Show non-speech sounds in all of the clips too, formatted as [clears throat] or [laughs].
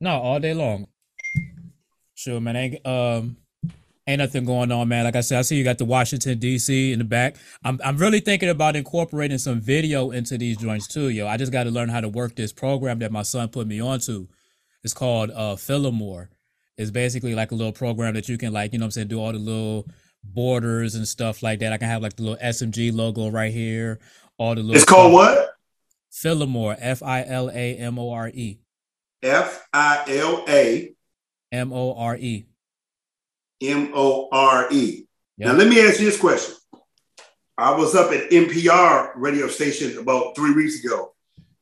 No, all day long. Sure, man. Ain't um ain't nothing going on, man. Like I said, I see you got the Washington D.C. in the back. I'm I'm really thinking about incorporating some video into these joints too, yo. I just got to learn how to work this program that my son put me onto. It's called uh Fillmore. It's basically like a little program that you can like, you know what I'm saying, do all the little borders and stuff like that. I can have like the little SMG logo right here. All the little It's called what? Fillmore, F I L A M O R E. F I L A M O R E. M O R E. Now let me ask you this question. I was up at NPR radio station about three weeks ago,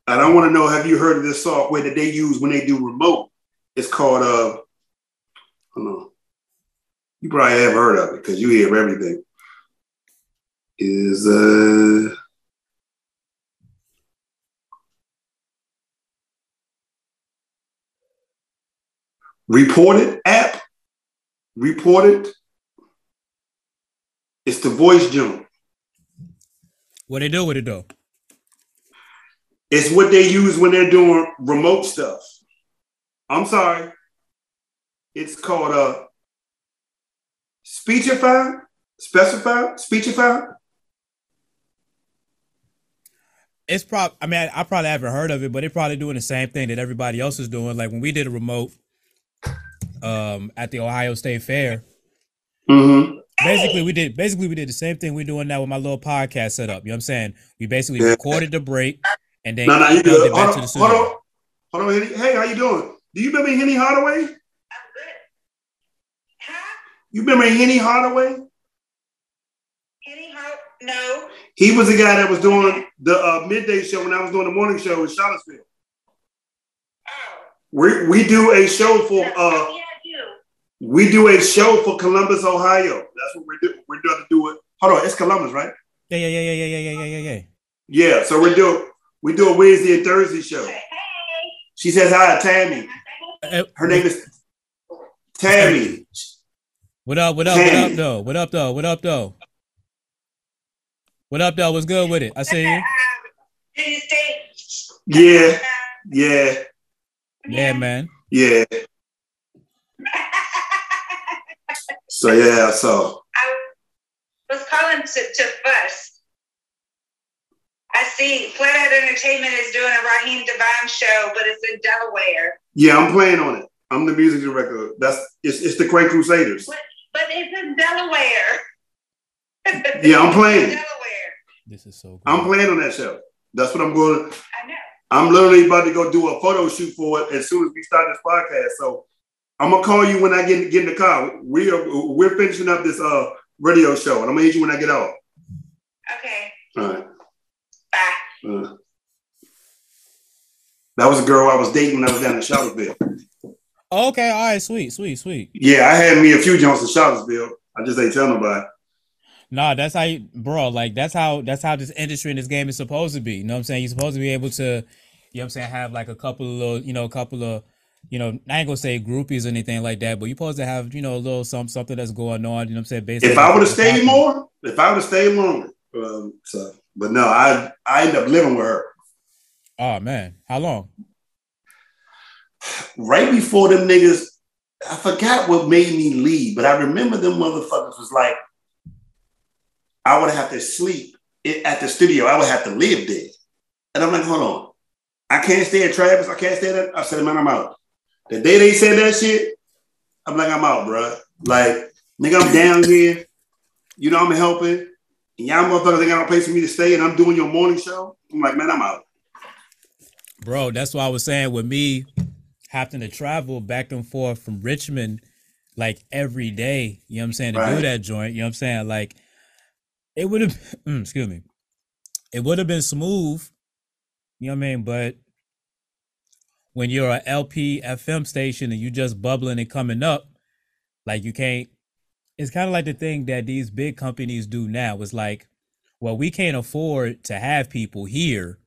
and I want to know: Have you heard of this software that they use when they do remote? It's called uh, hold on. You probably have heard of it because you hear everything. Is uh reported app? Reported. It's the voice jump. What they do with it though? It's what they use when they're doing remote stuff. I'm sorry. It's called a uh Speechify, specify, speechify. It's probably. I mean, I, I probably haven't heard of it, but they're probably doing the same thing that everybody else is doing. Like when we did a remote um, at the Ohio State Fair. Mm-hmm. Basically, we did. Basically, we did the same thing we're doing now with my little podcast setup. You know what I'm saying? We basically Yeah. recorded the break and then No, no, you emailed good. it Hold back on, to the hold studio. on, hold on, Henny. Hey, how you doing? Do you remember Henny Hardaway? Huh? You remember Henny Hardaway? Any hope? No. He was the guy that was doing the uh, midday show when I was doing the morning show in Charlottesville. Oh. We we do a show for uh yeah, you. We do a show for Columbus, Ohio. That's what we're doing. We're doing to do it. Hold on, it's Columbus, right? Yeah, yeah, yeah, yeah, yeah, yeah, yeah, yeah, yeah. Yeah. So we do we do a Wednesday and Thursday show. She says hi, Tammy. Uh, Her name is Tammy. What up? What up? What up, though? What up, though? What up, though? What up, though? What's good with it? I see you. Did you stay? Yeah, yeah, Yeah, man. yeah. [laughs] So yeah, so I was calling to, to fuss. I see Flathead Entertainment is doing a Raheem Divine show, but it's in Delaware. yeah, I'm playing on it. I'm the music director. That's it's it's the Crank Crusaders. But but it's in Delaware. [laughs] Yeah, I'm playing. Delaware. This is so good. I'm playing on that show. That's what I'm going. to I know. I'm literally about to go do a photo shoot for it as soon as we start this podcast. So I'm gonna call you when I get get in the car. We are we're finishing up this uh radio show, and I'm gonna hit you when I get off. Okay. All right. Bye. Uh, that was a girl I was dating when I was down in Charlottesville. okay, all right, sweet, sweet, sweet. Yeah, I had me a few Jones in Charlottesville. I just ain't tell nobody. Nah, that's how you, bro. Like that's how that's how this industry and this game is supposed to be. You know what I'm saying? You're supposed to be able to, you know what I'm saying, have like a couple of little, you know, a couple of, you know, I ain't gonna say groupies or anything like that, but you're supposed to have, you know, a little some something that's going on. You know what I'm saying? Based If I would have stayed happening. more, if I would have stayed longer, um, so but no, I I ended up living with her Oh man, how long? right before them niggas. I forgot what made me leave, but I remember them motherfuckers was like, I would have to sleep at the studio. I would have to live there, and I'm like, hold on, I can't stay at Travis. I can't stay there. I said, man, I'm out. The day they said that shit, I'm like, I'm out, bro. Like, nigga, I'm down here. You know, I'm helping. And y'all motherfuckers ain't got no place for me to stay, and I'm doing your morning show. I'm like, man, I'm out. Bro, that's why I was saying with me having to travel back and forth from Richmond like every day, you know what I'm saying, to do that joint, you know what I'm saying? Like it would have [clears throat] excuse me. It would have been smooth, you know what I mean, but when you're a LP FM station and you just bubbling and coming up, like you can't it's kind of like the thing that these big companies do now. It's like, well, we can't afford to have people here.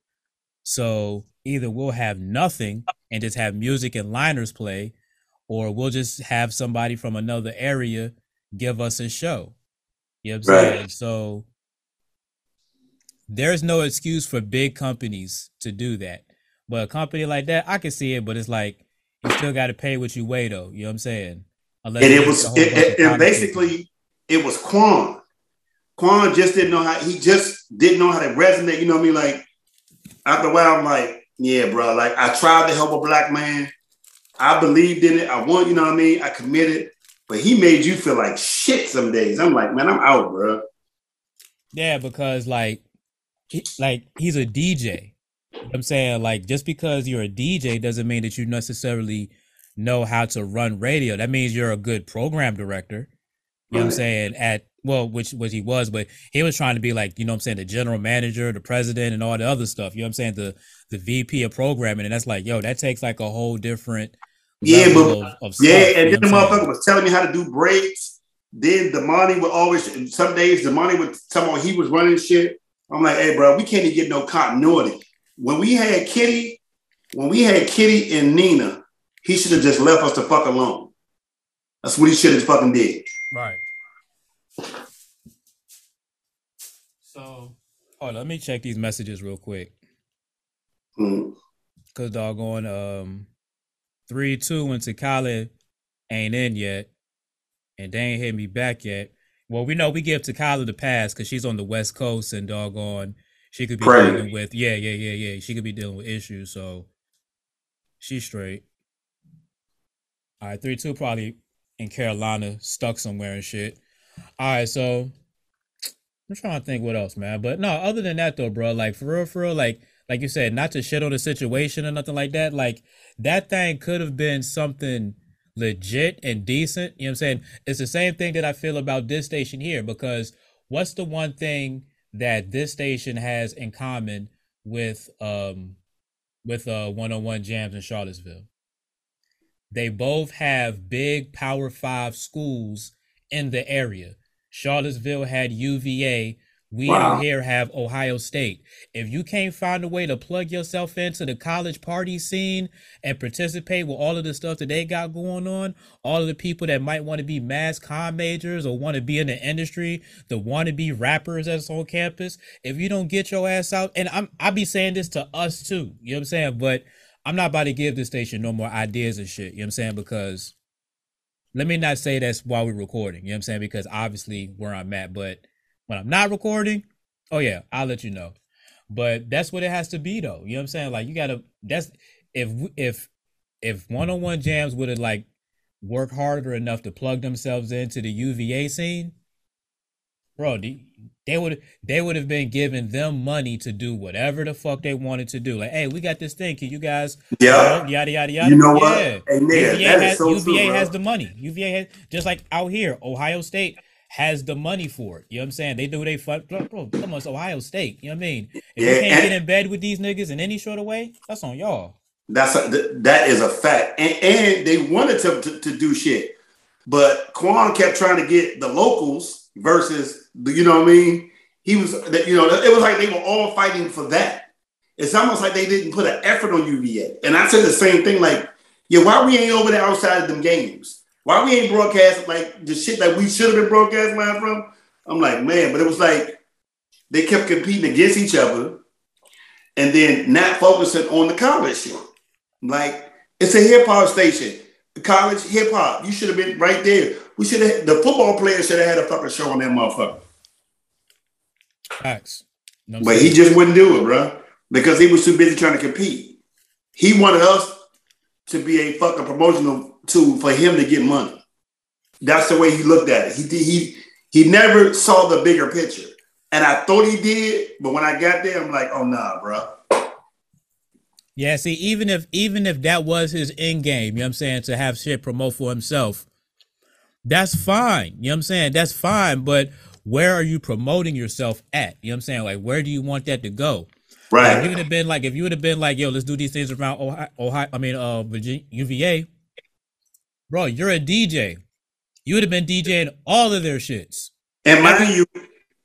So either we'll have nothing and just have music and liners play, or we'll just have somebody from another area give us a show. You know what I'm Right. saying? So there's no excuse for big companies to do that. But a company like that, I can see it, but it's like you still got to pay what you weigh, though. You know what I'm saying? Unless and it was, it, it, and basically, people. it was Quan. Quan just didn't know how. He just didn't know how to resonate. You know what I mean? Like after a while, I'm like, yeah, bro. Like I tried to help a black man. I believed in it. I want, you know what I mean? I committed, but he made you feel like shit some days. I'm like, man, I'm out, bro. Yeah, because like, he, like he's a DJ. I'm saying like just because you're a DJ doesn't mean that you necessarily know how to run radio. That means you're a good program director. You know what I'm saying? At well, which which he was, but he was trying to be like, you know what I'm saying, the general manager, the president, and all the other stuff. You know what I'm saying? The the VP of programming. And that's like, yo, that takes like a whole different yeah, but of, of yeah, and then the motherfucker was telling me how to do breaks. Then the money would always some days the money would tell me he was running shit. I'm like, hey, bro, we can't even get no continuity. When we had Kitty, when we had Kitty and Nina, he should have just left us the fuck alone. That's what he should have fucking did. Right. So, hold on, let me check these messages real quick. Mm. Cause doggone um three two into Khaled ain't in yet, and they ain't hit me back yet. Well, we know we give to Kyla the pass because she's on the West Coast and doggone she could be dealing with yeah, yeah, yeah, yeah. She could be dealing with issues, so she's straight. All right, three two probably in Carolina, stuck somewhere and shit. All right, so I'm trying to think what else, man. But no, other than that though, bro, like for real, for real, like like you said, not to shit on the situation or nothing like that. Like that thing could have been something legit and decent. You know what I'm saying? It's the same thing that I feel about this station here because what's the one thing that this station has in common with um with uh 101 Jamz in Charlottesville? They both have big power 5 schools in the area. Charlottesville had UVA, we wow. here have Ohio State. If you can't find a way to plug yourself into the college party scene and participate with all of the stuff that they got going on, all of the people that might want to be mass com majors or want to be in the industry, the want to be rappers that's on campus, if you don't get your ass out, and I'm I be saying this to us too, you know what I'm saying? But I'm not about to give the station no more ideas and shit, you know what I'm saying? Because let me not say that's while we're recording, you know what I'm saying? Because obviously where I'm at, but when I'm not recording, oh yeah, I'll let you know. But that's what it has to be though. You know what I'm saying? Like you gotta that's if if if one on one Jamz would have like worked harder enough to plug themselves into the UVA scene, bro, they would they would have been giving them money to do whatever the fuck they wanted to do. Like, hey, we got this thing. Can you guys? Yeah. yada yada yada. You know yeah. what? Hey, UVA, has, so UVA true, has the money. UVA has just like out here, Ohio State has the money for it. You know what I'm saying? They do they fuck bro, bro come on, Ohio State. You know what I mean? If yeah, you can't get in bed with these niggas in any sort of way, that's on y'all. That's a, that is a fact. And, and they wanted to, to, to do shit. But Quan kept trying to get the locals versus the, you know what I mean? He was that you know, it was like they were all fighting for that. It's almost like they didn't put an effort on UVA. And I said the same thing, like, yeah, why we ain't over there outside of them games? Why we ain't broadcast like the shit that we should have been broadcasting live from? I'm like, man, but it was like they kept competing against each other and then not focusing on the college shit. Like, it's a hip hop station. College hip hop. You should have been right there. We should have the football players should have had a fucking show on that motherfucker. Facts. No but he just wouldn't do it, bro. Because he was too busy trying to compete. He wanted us to be a fucking promotional to for him to get money. That's the way he looked at it. He he he never saw the bigger picture, and I thought he did, but when I got there, I'm like, oh nah, bro. Yeah, see, even if even if that was his end game, you know what I'm saying, to have shit promote for himself, that's fine. You know what I'm saying? That's fine, but where are you promoting yourself at? You know what I'm saying? Like, where do you want that to go? Right. Like, you would have been like, if you would have been like, yo, let's do these things around Ohio, Ohio I mean, uh, Virginia, UVA, bro, you're a DJ. You would have been DJing all of their shits. And mind you,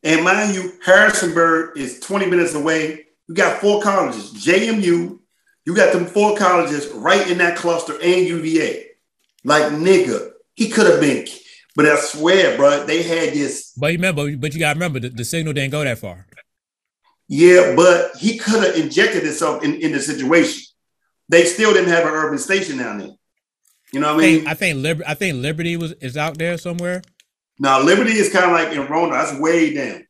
and mind you, Harrisonburg is 20 minutes away. You got four colleges, JMU. You got them four colleges right in that cluster and UVA. Like nigga, he could have been. But I swear, bro, they had this. But remember, but you gotta remember the, the signal didn't go that far. Yeah, but he could have injected himself in, in the situation. They still didn't have an urban station down there. You know what I mean? think I think Liberty I think Liberty was is out there somewhere. now Liberty is kind of like in Rona. That's way down.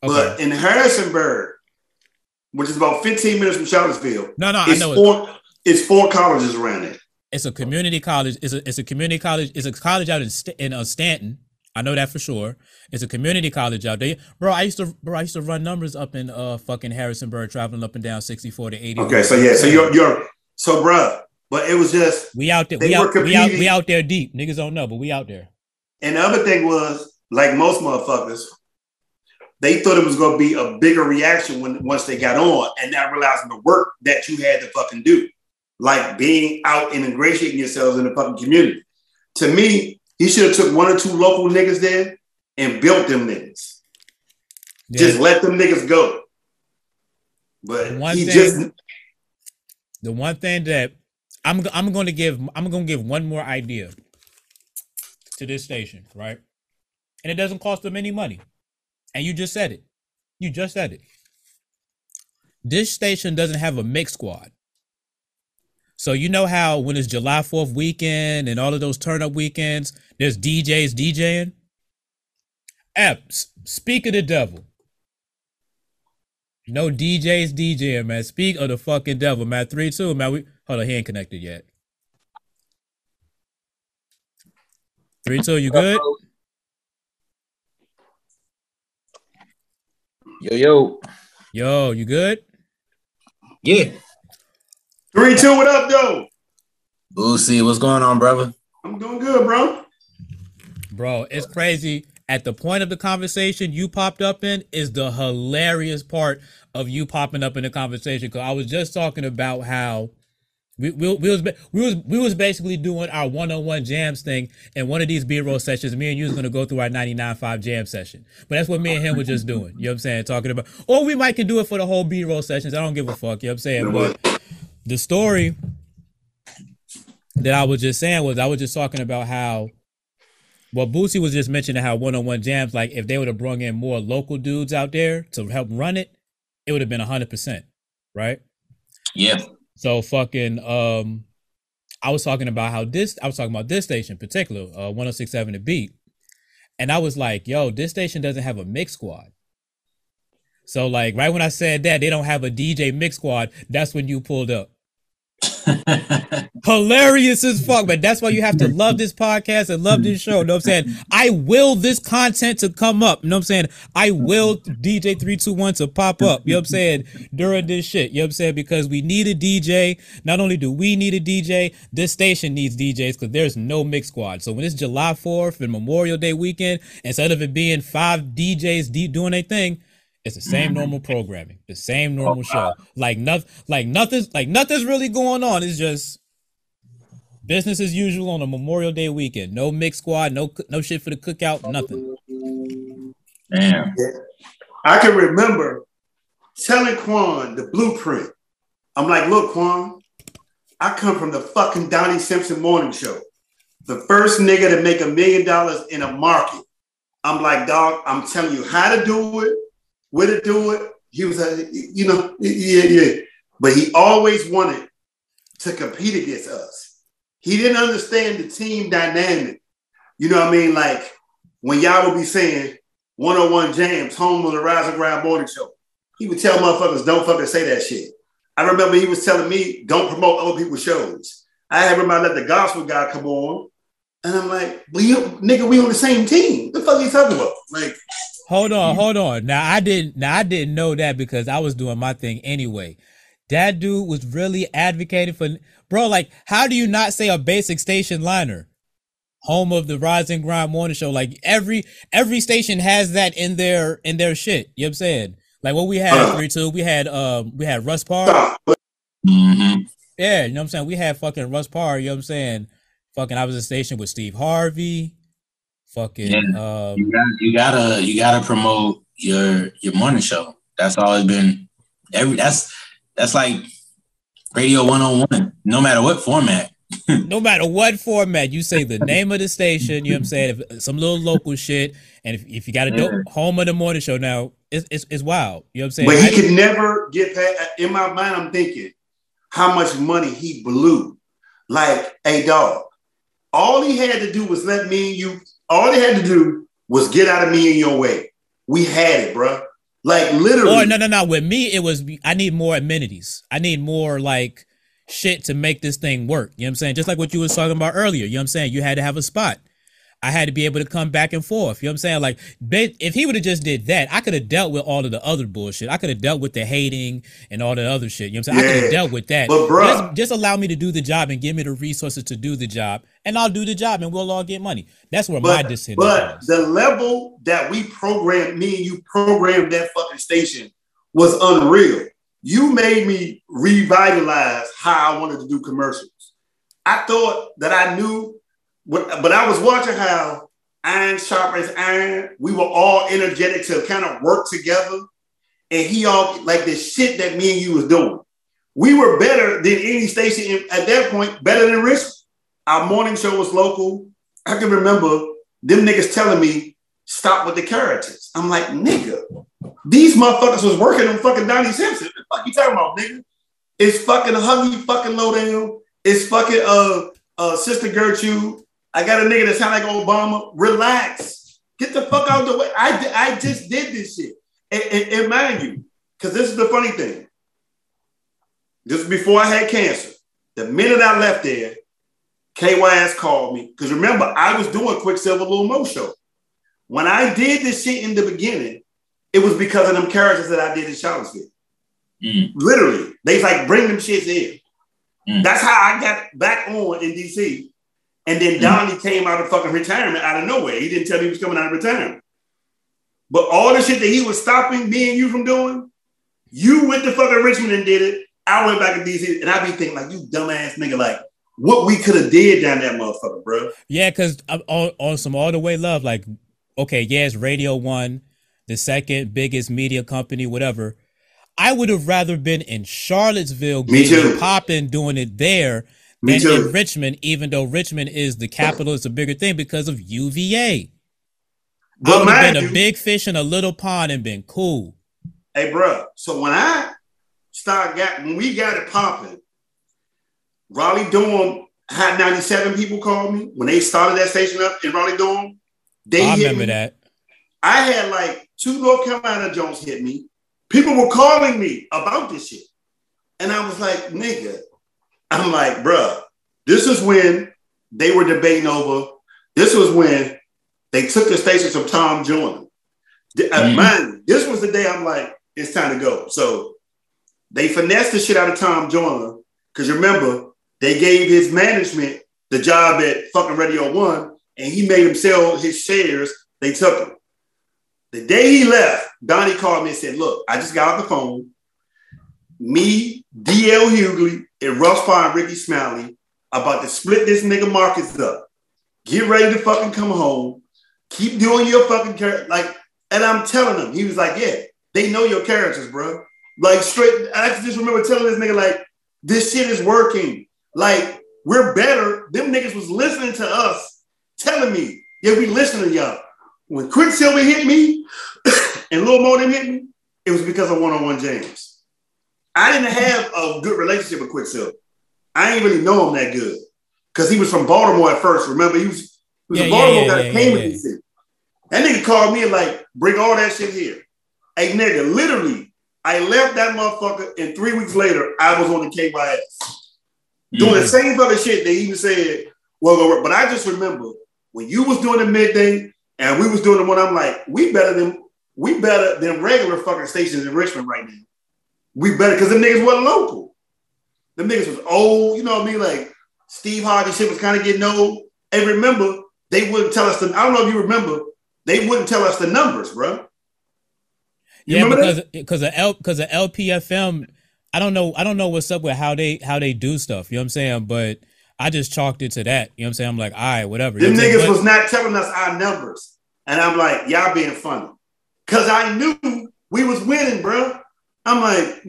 But in Harrisonburg, which is about 15 minutes from Charlottesville, No, no, I it's know four, it's four colleges around there. it's a community college. It's a it's a community college. It's a college out in St- in uh, Staunton. I know that for sure. It's a community college out there, bro. I used to bro. I used to run numbers up in uh fucking Harrisonburg, traveling up and down sixty four to eighty. Okay, so yeah, so you're you're so bruh, but it was just we out there. We out, we out. We out there deep. Niggas don't know, but we out there. and the other thing was like most motherfuckers, they thought it was gonna be a bigger reaction when once they got on and not realizing the work that you had to fucking do. Like being out and ingratiating yourselves in the fucking community. To me, he should have took one or two local niggas there and built them niggas. Yeah. Just let them niggas go. But One he thing- just the one thing that I'm I'm going to give I'm going to give one more idea to this station, right? And it doesn't cost them any money. And you just said it. You just said it. This station doesn't have a mix squad. So you know how when it's July 4th weekend and all of those turn up weekends, there's DJs DJing? App, s- speak of the devil. No DJs DJing, man. Speak of the fucking devil, man. Three two, man. We hold on, he ain't connected yet. Three two, you good? Yo, yo. Yo, you good? Yeah. three, two, what up, though? Bootsy, what's going on, brother? I'm doing good, bro. Bro, it's crazy. At the point of the conversation you popped up in is the hilarious part of you popping up in the conversation. Cause I was just talking about how we, we, was we was we was basically doing our one-on-one Jamz thing and one of these B-roll sessions, me and you was gonna go through our 99.5 jam session. But that's what me and him were just doing. You know what I'm saying? Talking about or we might can do it for the whole B-roll sessions. I don't give a fuck, you know what I'm saying? But the story that I was just saying was I was just talking about how well Bootsy was just mentioning how one-on-one Jamz, like if they would have brought in more local dudes out there to help run it, it would have been hundred percent, right? Yeah. So fucking um I was talking about how this I was talking about this station in particular, uh 1067 the beat. And I was like, yo, this station doesn't have a mix squad. So like right when I said that they don't have a DJ mix squad, that's when you pulled up. Hilarious as fuck, but that's why you have to love this podcast and love this show. Know what I'm saying? I will this content to come up. You know what I'm saying? I will DJ 321 to pop up. You know what I'm saying? During this shit. You know what I'm saying? Because we need a DJ. Not only do we need a DJ, this station needs DJs because there's no mix squad. So when it's July 4th and Memorial Day weekend, instead of it being five DJs de- doing their thing, it's the same mm-hmm. normal programming, the same oh, normal show. Like nothing, like nothing's like nothing's really going on. It's just business as usual on a Memorial Day weekend. No mix squad, no no shit for the cookout, nothing. Damn. I can remember telling Quan the blueprint. I'm like, look, Quan, I come from the fucking Donnie Simpson morning show. The first nigga to make a million dollars in a market. I'm like, dog, I'm telling you how to do it, where to do it. He was, uh, you know, yeah, yeah. But he always wanted to compete against us. He didn't understand the team dynamic. You know what I mean? Like when y'all would be saying 101 Jamz, home of the Rise and Grind morning show, he would tell motherfuckers, don't fucking say that shit. I remember he was telling me, don't promote other people's shows. I had remember let the gospel guy come on. And I'm like, we, nigga, we on the same team. What the fuck are you talking about? Like, Hold on, hold on. Now I didn't now I didn't know that because I was doing my thing anyway. That dude was really advocating for bro, like how do you not say a basic station liner? Home of the Rise and Grind morning show. Like every every station has that in their in their shit. You know what I'm saying? Like what we had Uh. three two, we had um we had Russ Parr. Mm-hmm. Yeah, you know what I'm saying? We had fucking Russ Parr, you know what I'm saying? Fucking I was a station with Steve Harvey. Fucking um You got you gotta you gotta promote your your morning show. That's always been every that's that's like radio one on one, no matter what format. [laughs] no matter what format, you say the name of the station, you know what I'm saying? If, some little local shit. And if, if you got a dope home of the morning show now, it's, it's, it's wild. You know what I'm saying? But he I- could never get past, in my mind, I'm thinking how much money he blew. Like, hey, dog, all he had to do was let me and you. All they had to do was get out of me in your way. We had it, bro. Like literally. Or no, no, no. With me, it was I need more amenities. I need more like shit to make this thing work. You know what I'm saying? Just like what you was talking about earlier. You know what I'm saying? You had to have a spot. I had to be able to come back and forth. You know what I'm saying? Like, if he would have just did that, I could have dealt with all of the other bullshit. I could have dealt with the hating and all the other shit. You know what I'm saying? Yeah. I could have dealt with that. But bro, just, just, allow me to do the job and give me the resources to do the job, and I'll do the job, and we'll all get money. That's where but, my decision. But the level that we programmed, me and you programmed that fucking station was unreal. You made me revitalize how I wanted to do commercials. I thought that I knew but I was watching how iron sharpens iron. We were all energetic to kind of work together. And he all like the shit that me and you was doing. We were better than any station in, at that point, better than Richmond. Our morning show was local. I can remember them niggas telling me, stop with the characters. I'm like, nigga, these motherfuckers was working on fucking Donnie Simpson. What the fuck you talking about, nigga? It's fucking Huggy fucking Lowdown. It's fucking uh uh Sister Gertrude. I got a nigga that sound like Obama. Relax. Get the fuck out of the way. I, I just did this shit. And, and, and mind you, because this is the funny thing. This is before I had cancer. The minute I left there, KYS called me. Because remember, I was doing Quicksilver Lil Mo show. When I did this shit in the beginning, it was because of them characters that I did in Charlottesville. Mm. Literally. They like bring them shits in. Mm. That's how I got back on in DC and then mm-hmm. Donnie came out of fucking retirement out of nowhere. He didn't tell me he was coming out of retirement. But all the shit that he was stopping me and you from doing, you went to fucking Richmond and did it. I went back to DC, and I be thinking like, you dumbass nigga, like what we could have did down that motherfucker, bro. Yeah, because on, on some all the way love, like, okay, yes, Radio One, the second biggest media company, whatever. I would have rather been in Charlottesville, getting popping, doing it there than in Richmond, even though Richmond is the capital, it's a bigger thing because of UVA. But I would have been a big fish in a little pond and been cool. Hey, bro. So when I start got when we got it popping, Raleigh Durham had 97 people call me when they started that station up in Raleigh Durham. They I remember me. that. I had like two North Carolina Jones hit me. People were calling me about this shit. And I was like, nigga, I'm like, bruh, this is when they were debating over. This was when they took the stations from Tom Joyner. Uh, mm-hmm. This was the day I'm like, it's time to go. So they finessed the shit out of Tom Joyner because remember they gave his management the job at fucking Radio One, and he made him sell his shares. They took him. The day he left, Donnie called me and said, "Look, I just got off the phone. Me, DL Hughley, and Russ Parr and Rickey Smiley about to split this nigga Marcus up. Get ready to fucking come home. Keep doing your fucking character. Like, and I'm telling him, he was like, yeah, they know your characters, bro. Like straight, I just remember telling this nigga, like, this shit is working. Like, we're better. Them niggas was listening to us, telling me, yeah, we listening to y'all. When Quicksilver hit me [coughs] and Lil Mo hit me, it was because of one-on-one Jamz. I didn't have a good relationship with Quicksilver. I didn't really know him that good because he was from Baltimore at first. Remember, he was, he was yeah, a Baltimore yeah, guy that came yeah, DC. That nigga called me and like, bring all that shit here. Hey, nigga, literally, I left that motherfucker, and three weeks later, I was on the KYS mm-hmm. doing the same fucking shit. They even said, "Well, but I just remember when you was doing the midday and we was doing the one. I'm like, we better than we better than regular fucking stations in Richmond right now we better because them niggas wasn't local. Them niggas was old, you know what I mean? Like Steve Harvey shit was kind of getting old. And remember, they wouldn't tell us the. I don't know if you remember, they wouldn't tell us the numbers, bro. You yeah, because because of L because of LPFM, I don't know I don't know what's up with how they how they do stuff. You know what I'm saying? But I just chalked it to that. You know what I'm saying? I'm like, all right, whatever. Them niggas but, was not telling us our numbers, and I'm like, y'all being funny, cause I knew we was winning, bro. I'm like,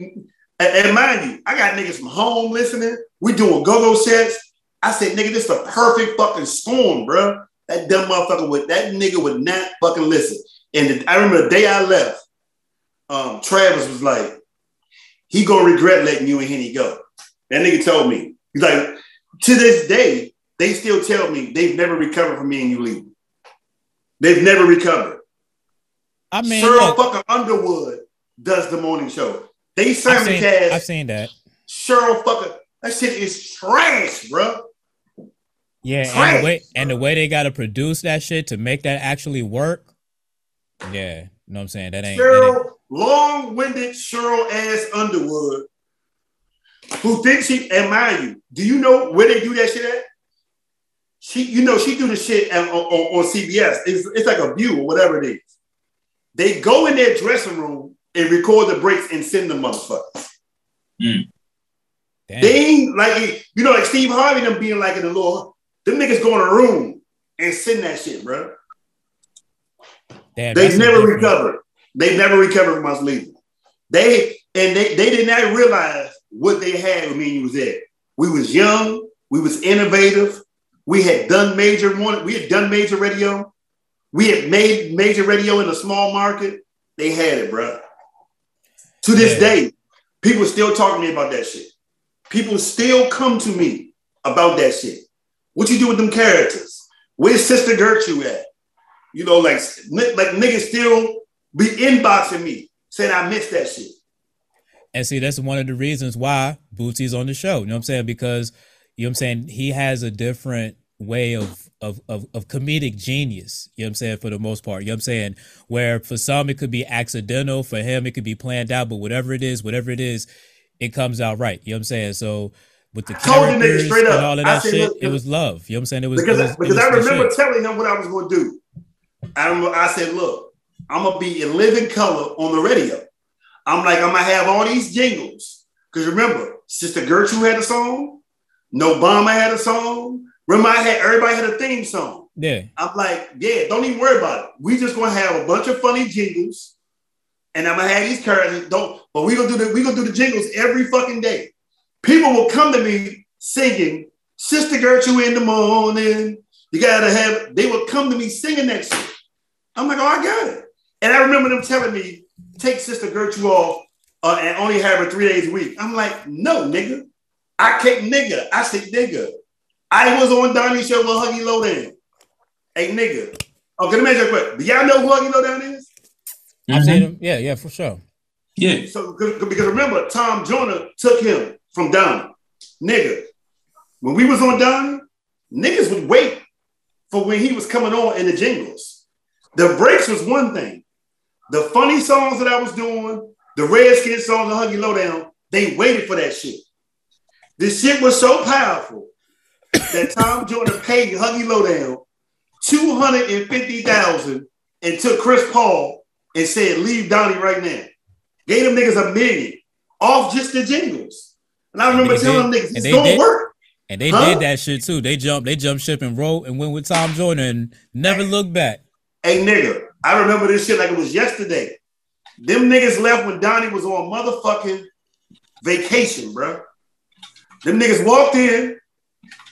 and mind you, I got niggas from home listening. We doing go-go sets. I said, nigga, this is the perfect fucking storm, bro. That dumb motherfucker would, that nigga would not fucking listen. And the, I remember the day I left, um, Travis was like, he gonna regret letting you and Henny go. That nigga told me. He's like, to this day, they still tell me they've never recovered from me and you leaving. They've never recovered. I mean, Sheryl look, fucking Underwood does the morning show. They simulcast I've seen that. Sheryl fucking that shit is trash, bro. Yeah, and the way and the way they gotta produce that shit to make that actually work. Yeah, you know what I'm saying? That ain't, that ain't Sheryl, long-winded Sheryl ass Underwood, who thinks she, and mind you, do you know where they do that shit at? She, you know, she do the shit on, on, on CBS. It's, it's like a view or whatever it is. They go in their dressing room and record the breaks and send them motherfuckers. Mm. damn. They ain't like, you know, like Steve Harvey them being like in the law. them niggas go in a room and send that shit, bro. damn They've that's a never recovered. They've never recovered from us leaving. They and they, they did not realize what they had when me and you was there. We was young, we was innovative, we had done major morning, we had done major radio, we had made major radio in a small market. They had it, bro. To this Yeah. day, people still talk to me about that shit. People still come to me about that shit. What you do with them characters? Where's Sister Gertrude at? You know, like, like niggas still be inboxing me saying I missed that shit. And see, that's one of the reasons why Bootsy's on the show. You know what I'm saying? Because you know what I'm saying, he has a different way of of of, of comedic genius. You know what I'm saying, for the most part. You know what I'm saying? Where for some it could be accidental, for him it could be planned out, but whatever it is, whatever it is, it comes out right. You know what I'm saying? So with the I told characters straight and up, all of that said, shit, look, it was love. You know what I'm saying? It was Because, it was, because was I remember telling him what I was going to do. I, remember, I said, look, I'm going to be in living color on the radio. I'm like, I'm going to have all these jingles. Because remember, Sister Gertrude had a song. No Obama had a song. Remember, I had everybody had a theme song. Yeah. I'm like, yeah, don't even worry about it. We just gonna have a bunch of funny jingles, and I'm gonna have these characters. Don't, but we gonna do the we gonna do the jingles every fucking day. People will come to me singing "Sister Gertrude in the morning." You gotta have. They would come to me singing that shit. I'm like, oh, I got it. And I remember them telling me, take Sister Gertrude off uh, and only have her three days a week. I'm like, no, nigga. I can't, nigga. I said, nigga. I was on Donnie's show with Huggy Lowdown. Hey, nigga. Oh, can I mention a question? Do y'all know who Huggy Lowdown is? I've Mhm. seen him. Yeah, yeah, for sure. Yeah. So, cause, remember, Tom Joyner took him from Donnie. Nigga, when we was on Donnie, niggas would wait for when he was coming on in the jingles. The breaks was one thing. The funny songs that I was doing, the Redskin songs, the Huggy Lowdown, they waited for that shit. This shit was so powerful that Tom Joyner paid Huggy Lowdown 250000 and took Chris Paul and said, leave Donnie right now. Gave them niggas a million off just the jingles. And I remember they telling them did. niggas, it's gonna did. work. And they Huh? did that shit too. They jumped, they jumped ship and wrote and went with Tom Joyner and never looked back. Hey nigga, I remember this shit like it was yesterday. Them niggas left when Donnie was on motherfucking vacation, bro. Them niggas walked in,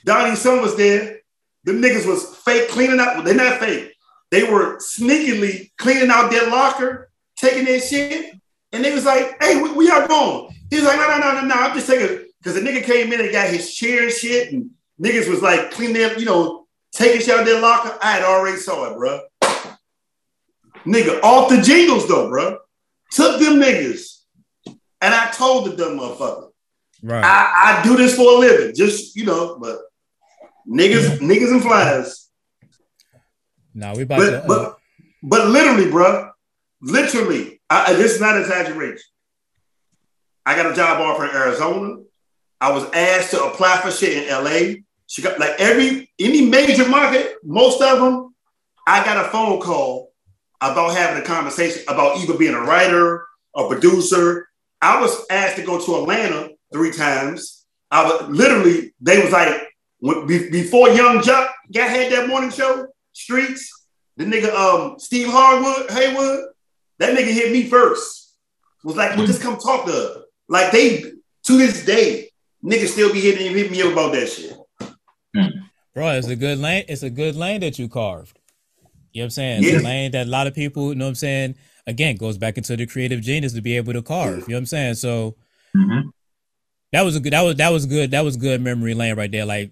Donnie's son was there. The niggas was fake cleaning out. They're not fake. They were sneakily cleaning out their locker, taking their shit. And they was like, hey, we, we are going. He was like, no, no, no, no, no. I'm just taking because the nigga came in and got his chair and shit. And niggas was like cleaning their, you know, taking shit out their locker. I had already saw it, bro. Nigga, off the jingles though, bro. Took them niggas. And I told the dumb motherfucker, Right. I, I do this for a living. Just, you know, but niggas, niggas and flies. now we about But to. Uh, but but literally, bro, literally, I, I- this is not exaggeration. I got a job offer in Arizona. I was asked to apply for shit in LA. She got like every any major market, most of them. I got a phone call about having a conversation about either being a writer, a producer. I was asked to go to Atlanta three times. I was literally they was like when, be- before Yung Joc got had that morning show, Streetz. The nigga, um, Steve Harwood, Haywood, that nigga hit me first. Was like, well, just come talk to her. Like they, to this day, niggas still be hitting hit me up about that shit. bro, it's a good lane. It's a good lane that you carved. You know what I'm saying? It's Yeah. a lane that a lot of people, you know what I'm saying, again, goes back into the creative genius to be able to carve. You know what I'm saying? So Mhm. that was a good that was that was good. That was good memory lane right there. Like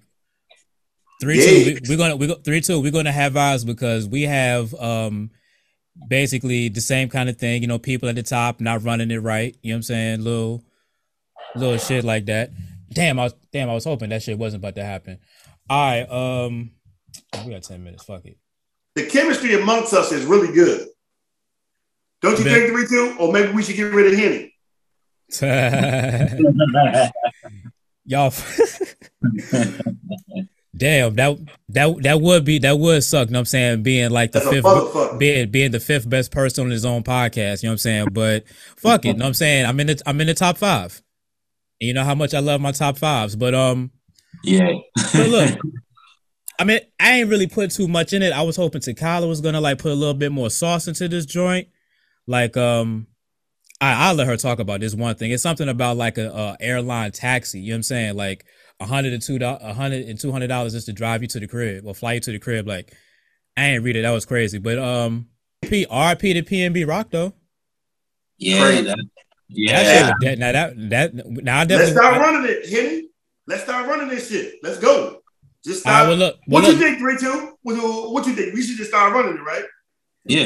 Three Yeah. two. We, we're gonna we go three two. We're gonna have ours because we have um basically the same kind of thing. You know, people at the top not running it right. You know what I'm saying? Little little shit like that. Damn, I was damn. I was hoping that shit wasn't about to happen. All right. Um, we got ten minutes. Fuck it. The chemistry amongst us is really good. Don't you Ben- think, three two? Or maybe we should get rid of Henny. [laughs] [laughs] Y'all. [laughs] Damn, that that that would be that would suck. You know what I'm saying? Being like the That's fifth, being being the fifth best person on his own podcast. You know what I'm saying? But fuck it. You know what I'm saying? I'm in the I'm in the top five. And you know how much I love my top fives. But um, yeah. but look, [laughs] I mean, I ain't really put too much in it. I was hoping Takala was gonna like put a little bit more sauce into this joint. Like, um, I, I'll let her talk about this one thing. It's something about like a, a airline taxi. You know what I'm saying? Like a hundred and two dollars, a hundred and two hundred dollars just to drive you to the crib or fly you to the crib. Like, I ain't read it. That was crazy. But um, P RP to PNB Rock though. Yeah. That, Yeah, yeah. that, that now that that now I definitely. Let's definitely. start running it, Henny. Let's start running this shit. Let's go. Just All right, start. well, look, well, what you think, three two? What, what you think? We should just start running it, right? Yeah.